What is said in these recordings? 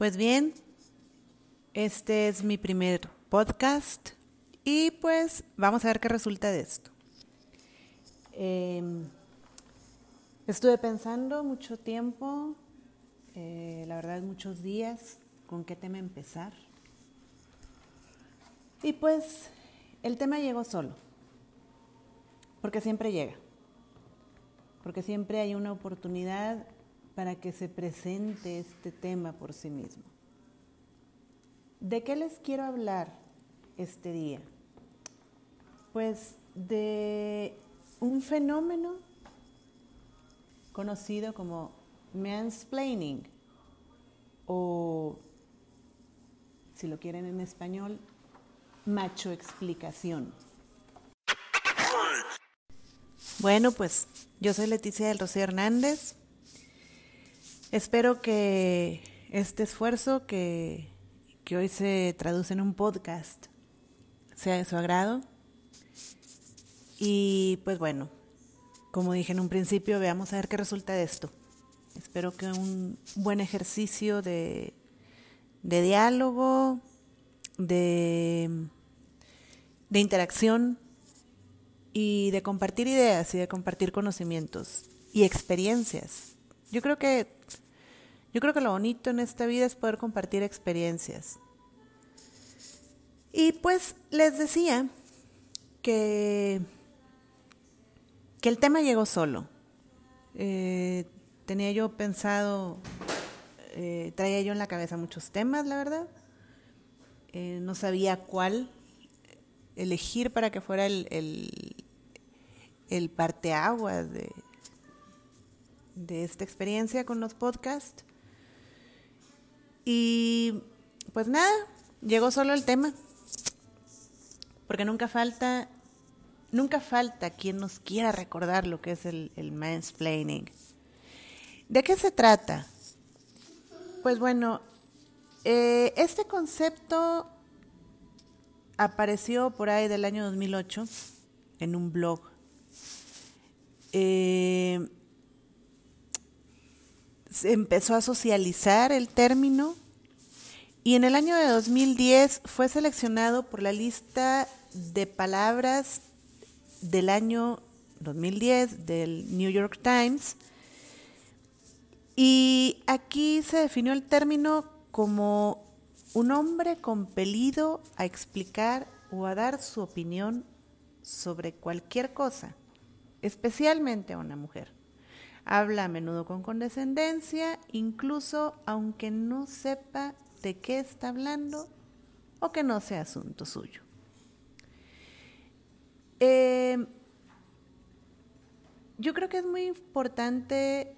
Pues bien, este es mi primer podcast y pues vamos a ver qué resulta de esto. Em, estuve pensando mucho tiempo, eh, la verdad muchos días, con qué tema empezar. Y pues el tema llegó solo, porque siempre llega, porque siempre hay una oportunidad para que se presente este tema por sí mismo. ¿De qué les quiero hablar este día? Pues de un fenómeno conocido como mansplaining o, si lo quieren en español, macho explicación. Bueno, pues yo soy Leticia del Rocío Hernández. Espero que este esfuerzo que, que hoy se traduce en un podcast sea de su agrado. Y pues bueno, como dije en un principio, veamos a ver qué resulta de esto. Espero que un buen ejercicio de, de diálogo, de, de interacción y de compartir ideas y de compartir conocimientos y experiencias. Yo creo que yo creo que lo bonito en esta vida es poder compartir experiencias. Y pues les decía que, que el tema llegó solo. Eh, tenía yo pensado, eh, traía yo en la cabeza muchos temas, la verdad. Eh, no sabía cuál elegir para que fuera el, el, el parteaguas de, de esta experiencia con los podcasts. Y pues nada, llegó solo el tema. Porque nunca falta, nunca falta quien nos quiera recordar lo que es el, mansplaining. ¿De qué se trata? Pues bueno, eh, este concepto apareció por ahí del año 2008 en un blog. Eh, empezó a socializar el término y en el año de 2010 fue seleccionado por la lista de palabras del año 2010 del New York Times y aquí se definió el término como un hombre compelido a explicar o a dar su opinión sobre cualquier cosa, especialmente a una mujer. Habla a menudo con condescendencia, incluso aunque no sepa de qué está hablando o que no sea asunto suyo. Eh, yo creo que es muy importante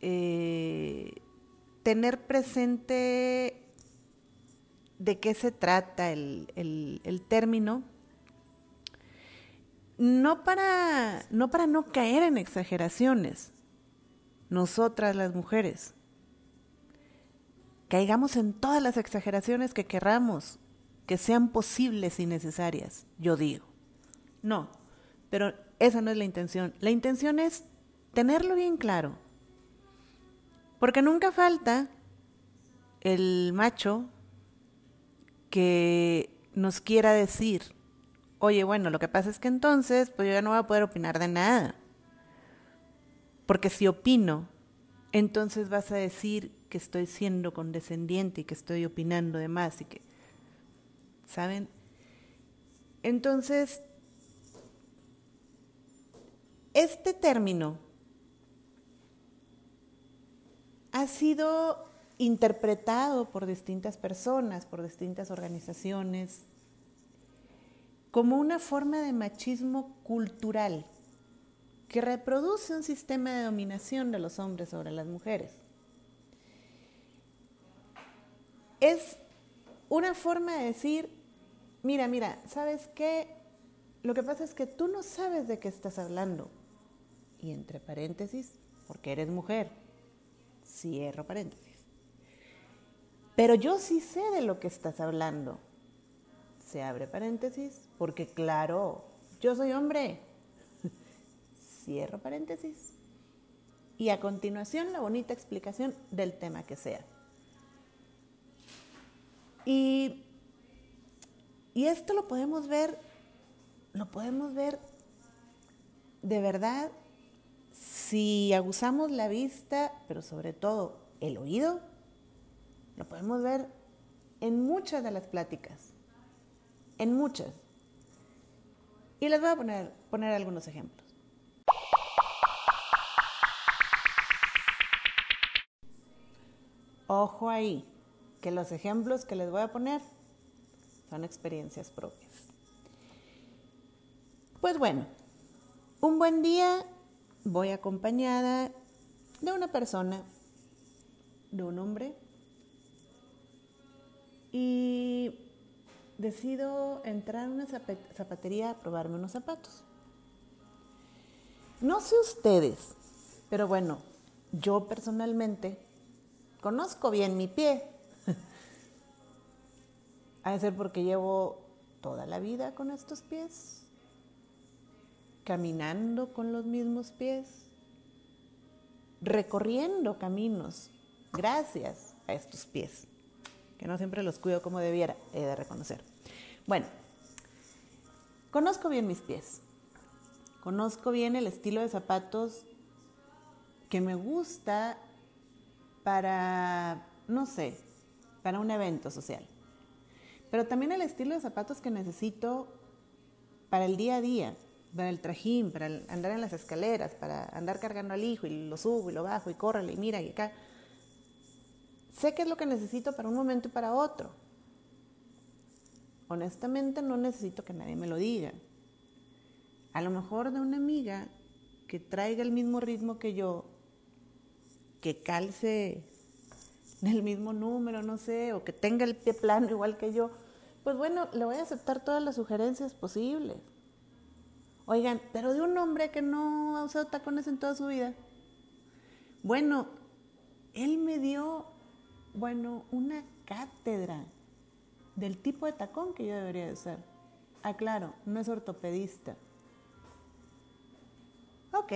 eh, tener presente de qué se trata el, el término no para, no para no caer en exageraciones, nosotras las mujeres, caigamos en todas las exageraciones que querramos, que sean posibles y necesarias, yo digo. No, pero esa no es la intención. La intención es tenerlo bien claro, porque nunca falta el macho que nos quiera decir, Oye, bueno, lo que pasa es que entonces, pues yo ya no voy a poder opinar de nada. Porque si opino, entonces vas a decir que estoy siendo condescendiente y que estoy opinando de más y que, ¿saben? Entonces, este término ha sido interpretado por distintas personas, por distintas organizaciones, como una forma de machismo cultural que reproduce un sistema de dominación de los hombres sobre las mujeres. es una forma de decir, mira, mira, ¿sabes qué? Lo que pasa es que tú no sabes de qué estás hablando. Y entre paréntesis, porque eres mujer, cierro paréntesis. Pero yo sí sé de lo que estás hablando. Se abre paréntesis, porque claro, yo soy hombre. Cierro paréntesis. Y a continuación la bonita explicación del tema que sea. Y, y esto lo podemos ver, lo podemos ver de verdad si abusamos la vista, pero sobre todo el oído lo podemos ver en muchas de las pláticas, en muchas. Y les voy a poner, poner algunos ejemplos. Ojo ahí, que los ejemplos que les voy a poner son experiencias propias. Pues bueno, un buen día voy acompañada de una persona, de un hombre, y decido entrar a una zapatería a probarme unos zapatos. No sé ustedes, pero bueno, yo personalmente conozco bien mi pie. ha de ser porque llevo toda la vida con estos pies, caminando con los mismos pies, recorriendo caminos gracias a estos pies que no siempre los cuido como debiera, he de reconocer. Bueno, conozco bien mis pies, conozco bien el estilo de zapatos que me gusta para, no sé, para un evento social. Pero también el estilo de zapatos que necesito para el día a día, para el trajín, para andar en las escaleras, para andar cargando al hijo y lo subo y lo bajo y córrele y mira y acá. Sé qué es lo que necesito para un momento y para otro. Honestamente no necesito que nadie me lo diga. A lo mejor de una amiga que traiga el mismo ritmo que yo, que calce el mismo número, no sé, o que tenga el pie plano igual que yo, pues bueno, le voy a aceptar todas las sugerencias posibles. Oigan, pero de un hombre que no ha usado tacones en toda su vida. Bueno, él me dio bueno, una cátedra del tipo de tacón que yo debería de usar. Aclaro, ah, no es ortopedista. Ok,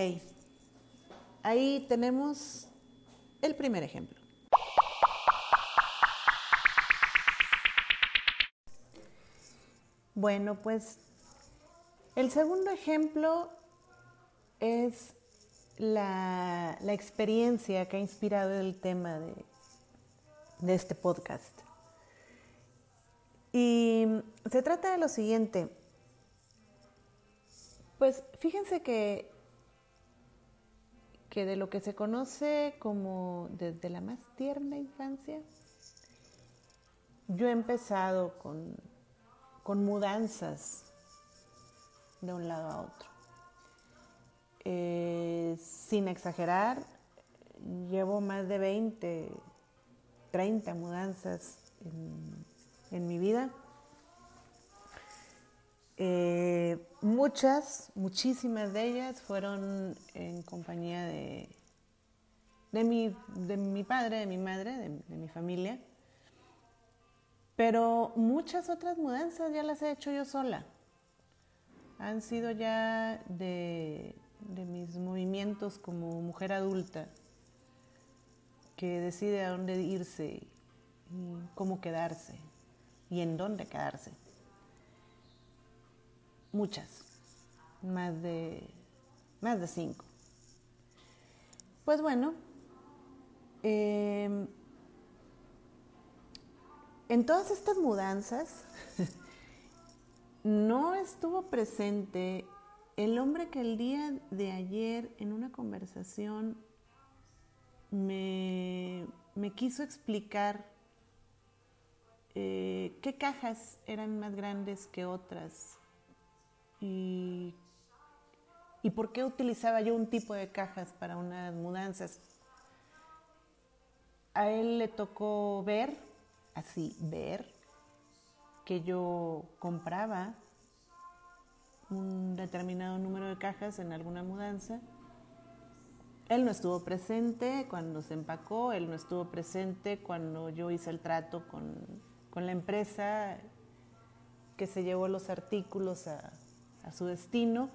ahí tenemos el primer ejemplo. Bueno, pues el segundo ejemplo es la, la experiencia que ha inspirado el tema de, de este podcast. Y se trata de lo siguiente. Pues fíjense que, que de lo que se conoce como desde la más tierna infancia, yo he empezado con, con mudanzas de un lado a otro. Eh, sin exagerar, llevo más de 20 30 mudanzas en, mi vida. Eh, muchas, muchísimas de ellas fueron en compañía de, de, mi, de mi padre, de mi madre, de, mi familia. Pero muchas otras mudanzas ya las he hecho yo sola. Han sido ya de, de mis movimientos como mujer adulta que decide a dónde irse y cómo quedarse y en dónde quedarse. Muchas, más de, más de cinco. Pues bueno, em, en todas estas mudanzas no estuvo presente el hombre que el día de ayer en una conversación me, quiso explicar eh, qué cajas eran más grandes que otras y, y por qué utilizaba yo un tipo de cajas para unas mudanzas. A él le tocó ver así ver que yo compraba un determinado número de cajas en alguna mudanza. Él no estuvo presente cuando se empacó, él no estuvo presente cuando yo hice el trato con, con la empresa que se llevó los artículos a, a su destino.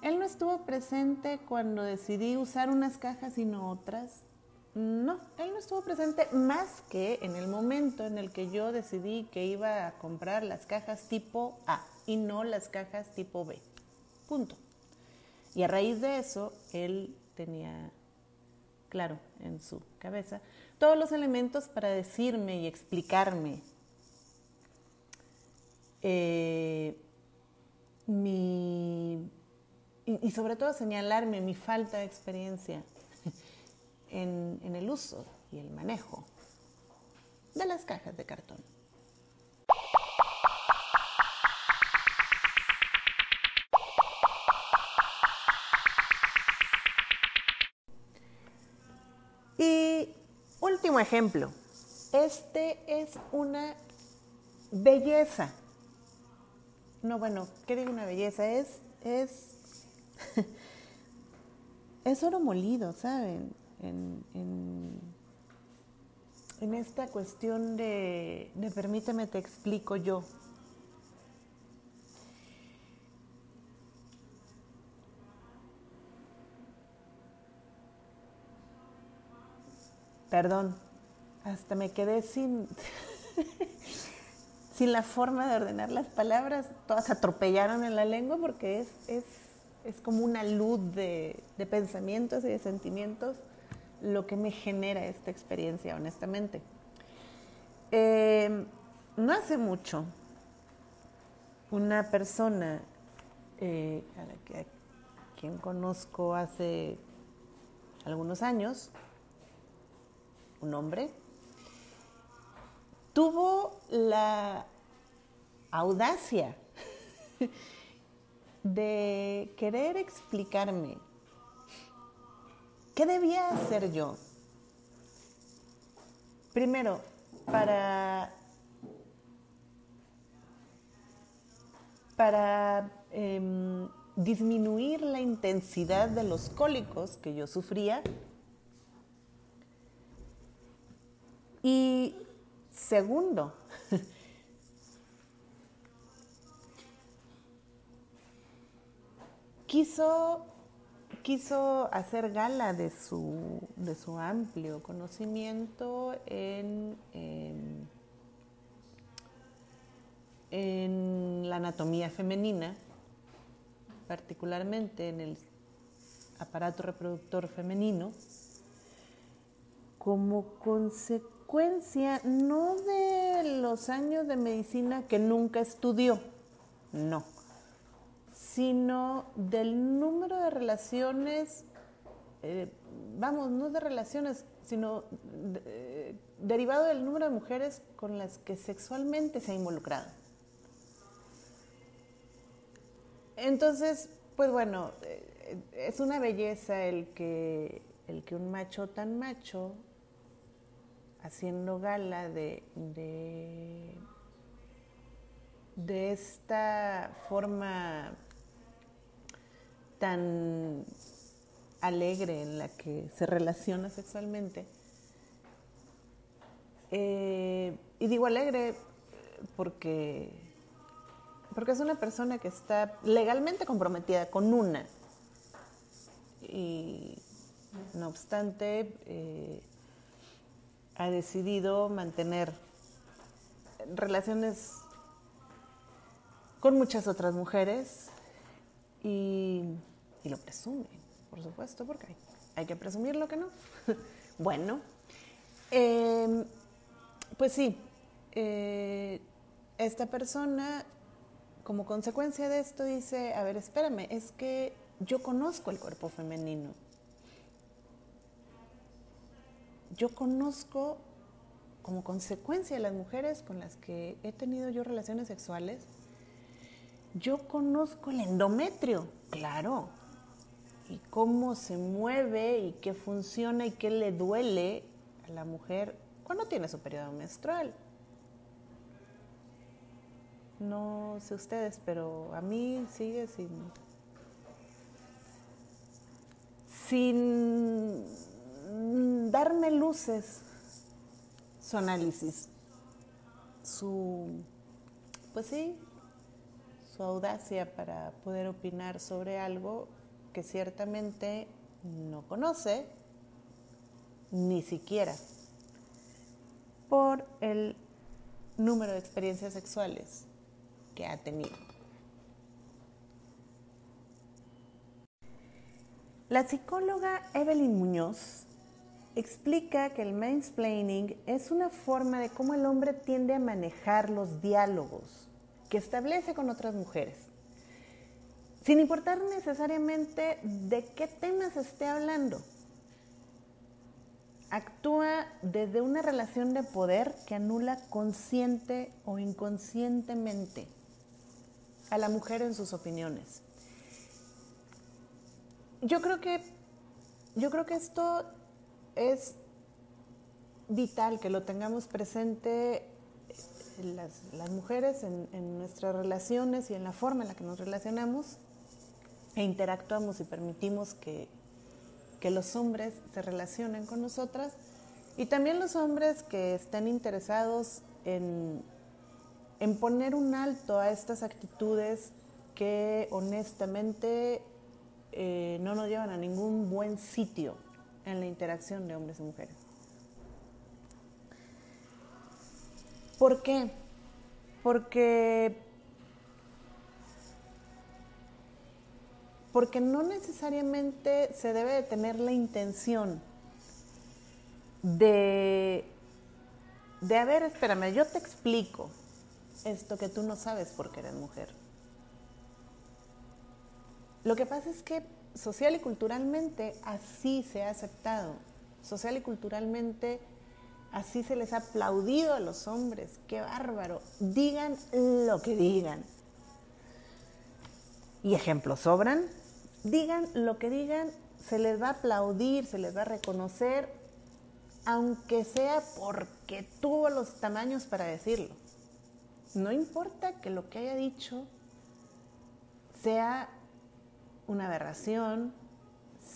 Él no estuvo presente cuando decidí usar unas cajas y no otras. No, él no estuvo presente más que en el momento en el que yo decidí que iba a comprar las cajas tipo A y no las cajas tipo B. Punto. Y a raíz de eso, él tenía claro en su cabeza todos los elementos para decirme y explicarme eh, mi, y, sobre todo señalarme mi falta de experiencia en, en el uso y el manejo de las cajas de cartón. Último ejemplo. Este es una belleza. No, bueno, ¿qué digo una belleza? Es, es, es oro molido, ¿saben? En, en, esta cuestión de, de permíteme te explico yo. Perdón, hasta me quedé sin, sin la forma de ordenar las palabras. Todas atropellaron en la lengua porque es, es, es como una luz de, de, pensamientos y de sentimientos lo que me genera esta experiencia, honestamente. Eh, no hace mucho, una persona eh, a, la que, quien conozco hace algunos años, un hombre, tuvo la audacia de querer explicarme qué debía hacer yo. Primero, para, para eh, disminuir la intensidad de los cólicos que yo sufría Y segundo, quiso, quiso hacer gala de su, de su amplio conocimiento en, en, en la anatomía femenina, particularmente en el aparato reproductor femenino, como consecuencia no de los años de medicina que nunca estudió, no, sino del número de relaciones, eh, vamos, no de relaciones, sino eh, derivado del número de mujeres con las que sexualmente se ha involucrado. Entonces, pues bueno, eh, es una belleza el que, el que un macho tan macho haciendo gala de, de, esta forma tan alegre en la que se relaciona sexualmente. Eh, y digo alegre porque, porque es una persona que está legalmente comprometida con una. Y no obstante, eh, ha decidido mantener relaciones con muchas otras mujeres y, y lo presume, por supuesto, porque hay, hay, que presumir lo que no. bueno, eh, pues sí, eh, esta persona como consecuencia de esto dice, a ver, espérame, es que yo conozco el cuerpo femenino yo conozco como consecuencia de las mujeres con las que he tenido yo relaciones sexuales, yo conozco el endometrio, claro, y cómo se mueve y qué funciona y qué le duele a la mujer cuando tiene su periodo menstrual. No sé ustedes, pero a mí sigue sin sin darme luces su análisis, su, pues sí, su audacia para poder opinar sobre algo que ciertamente no conoce, ni siquiera por el número de experiencias sexuales que ha tenido. La psicóloga Evelyn Muñoz explica que el mansplaining es una forma de cómo el hombre tiende a manejar los diálogos que establece con otras mujeres, sin importar necesariamente de qué temas esté hablando. Actúa desde una relación de poder que anula consciente o inconscientemente a la mujer en sus opiniones yo creo que yo creo que esto es vital que lo tengamos presente las, las mujeres en, nuestras relaciones y en la forma en la que nos relacionamos e interactuamos y permitimos que, que los hombres se relacionen con nosotras. Y también los hombres que estén interesados en, en poner un alto a estas actitudes que honestamente eh, no nos llevan a ningún buen sitio en la interacción de hombres y mujeres. ¿Por qué? Porque, porque no necesariamente se debe de tener la intención de, de, a ver, espérame, yo te explico esto que tú no sabes porque eres mujer. Lo que pasa es que social y culturalmente así se ha aceptado. Social y culturalmente así se les ha aplaudido a los hombres. Qué bárbaro. Digan lo que digan. Y ejemplos sobran. Digan lo que digan, se les va a aplaudir, se les va a reconocer, aunque sea porque tuvo los tamaños para decirlo. No importa que lo que haya dicho sea una aberración,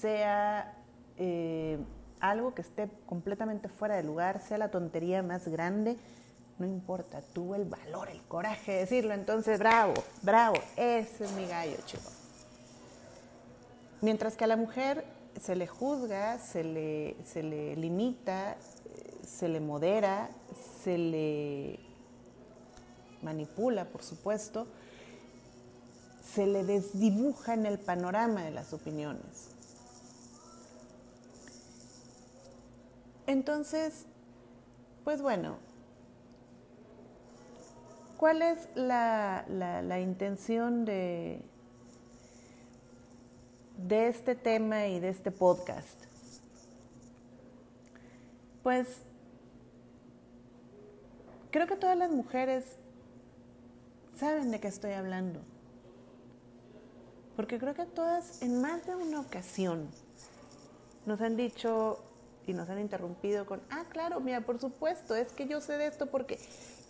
sea eh, algo que esté completamente fuera de lugar, sea la tontería más grande, no importa, tuvo el valor, el coraje de decirlo, entonces bravo, bravo, ese es mi gallo, chico. Mientras que a la mujer se le juzga, se le, se le limita, se le modera, se le manipula, por supuesto, se le desdibuja en el panorama de las opiniones. Entonces, pues bueno, ¿cuál es la, intención de, de este tema y de este podcast? Pues creo que todas las mujeres saben de qué estoy hablando. Porque creo que todas, en más de una ocasión, nos han dicho y nos han interrumpido con, ah, claro, mira, por supuesto, es que yo sé de esto porque...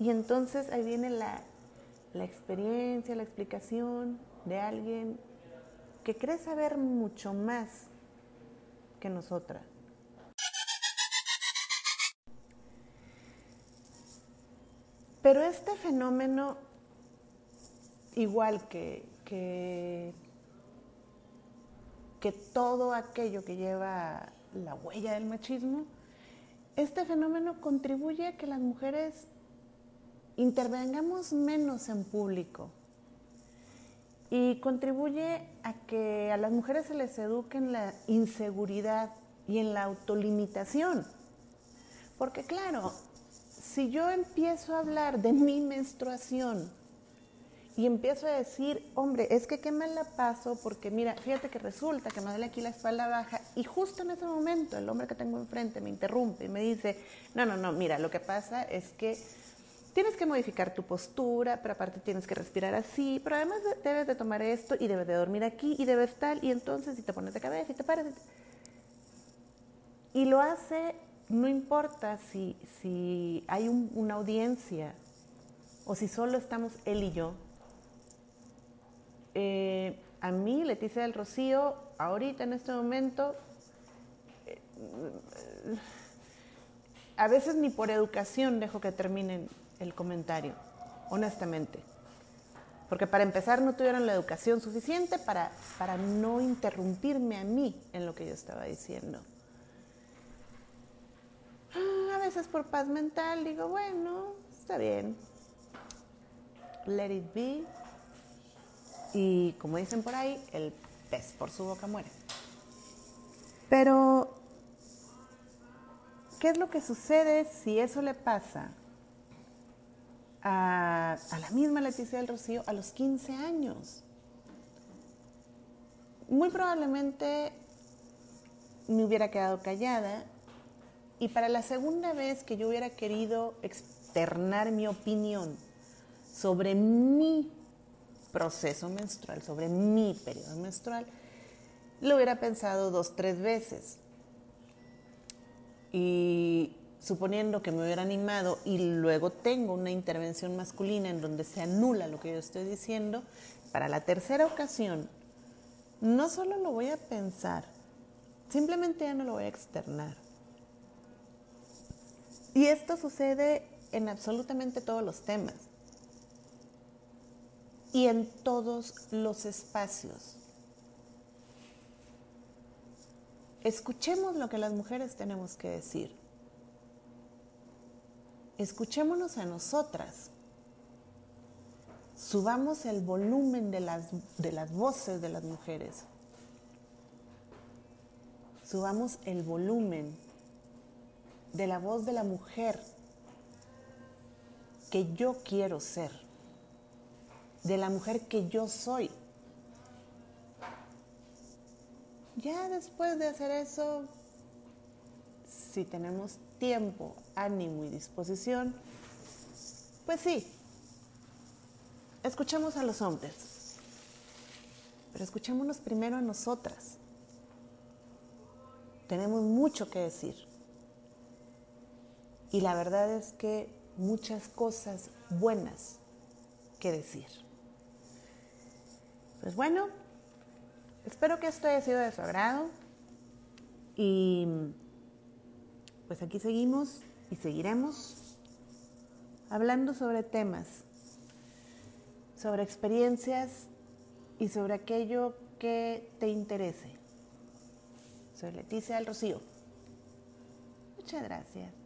Y entonces ahí viene la, la experiencia, la explicación de alguien que cree saber mucho más que nosotras. Pero este fenómeno, igual que, que que todo aquello que lleva la huella del machismo, este fenómeno contribuye a que las mujeres intervengamos menos en público y contribuye a que a las mujeres se les eduque en la inseguridad y en la autolimitación. Porque claro, si yo empiezo a hablar de mi menstruación y empiezo a decir, hombre, es que qué mal la paso porque mira, fíjate que resulta que me duele aquí la espalda baja y justo en ese momento el hombre que tengo enfrente me interrumpe y me dice, no, no, no, mira, lo que pasa es que tienes que modificar tu postura, pero aparte tienes que respirar así, pero además debes de tomar esto y debes de dormir aquí y debes tal y entonces si te pones de cabeza y te paras. Y lo hace, no importa si, si hay una audiencia o si solo estamos él y yo. Eh, a mí, Leticia del Rocío, ahorita en este momento, eh, a veces ni por educación dejo que terminen el comentario, honestamente. Porque para empezar no tuvieron la educación suficiente para, para no interrumpirme a mí en lo que yo estaba diciendo. Ah, a veces por paz mental digo, bueno, está bien. Let it be. Y como dicen por ahí, el pez por su boca muere. Pero, ¿qué es lo que sucede si eso le pasa a, la misma Leticia del Rocío a los 15 años. Muy probablemente me hubiera quedado callada y para la segunda vez que yo hubiera querido externar mi opinión sobre mi proceso menstrual, sobre mi periodo menstrual, lo hubiera pensado dos, tres veces. Y suponiendo que me hubiera animado y luego tengo una intervención masculina en donde se anula lo que yo estoy diciendo, para la tercera ocasión, no solo lo voy a pensar, simplemente ya no lo voy a externar. Y esto sucede en absolutamente todos los temas y en todos los espacios. Escuchemos lo que las mujeres tenemos que decir escuchémonos a nosotras. Subamos el volumen de las, de las voces de las mujeres. Subamos el volumen de la voz de la mujer que yo quiero ser, de la mujer que yo soy. Ya después de hacer eso, si tenemos tiempo, ánimo y disposición, pues sí, escuchemos a los hombres, pero escuchémonos primero a nosotras. Tenemos mucho que decir. Y la verdad es que muchas cosas buenas que decir. Pues bueno, espero que esto haya sido de su agrado y pues aquí seguimos y seguiremos hablando sobre temas, sobre experiencias y sobre aquello que te interese. Soy Leticia del Rocío. Muchas gracias.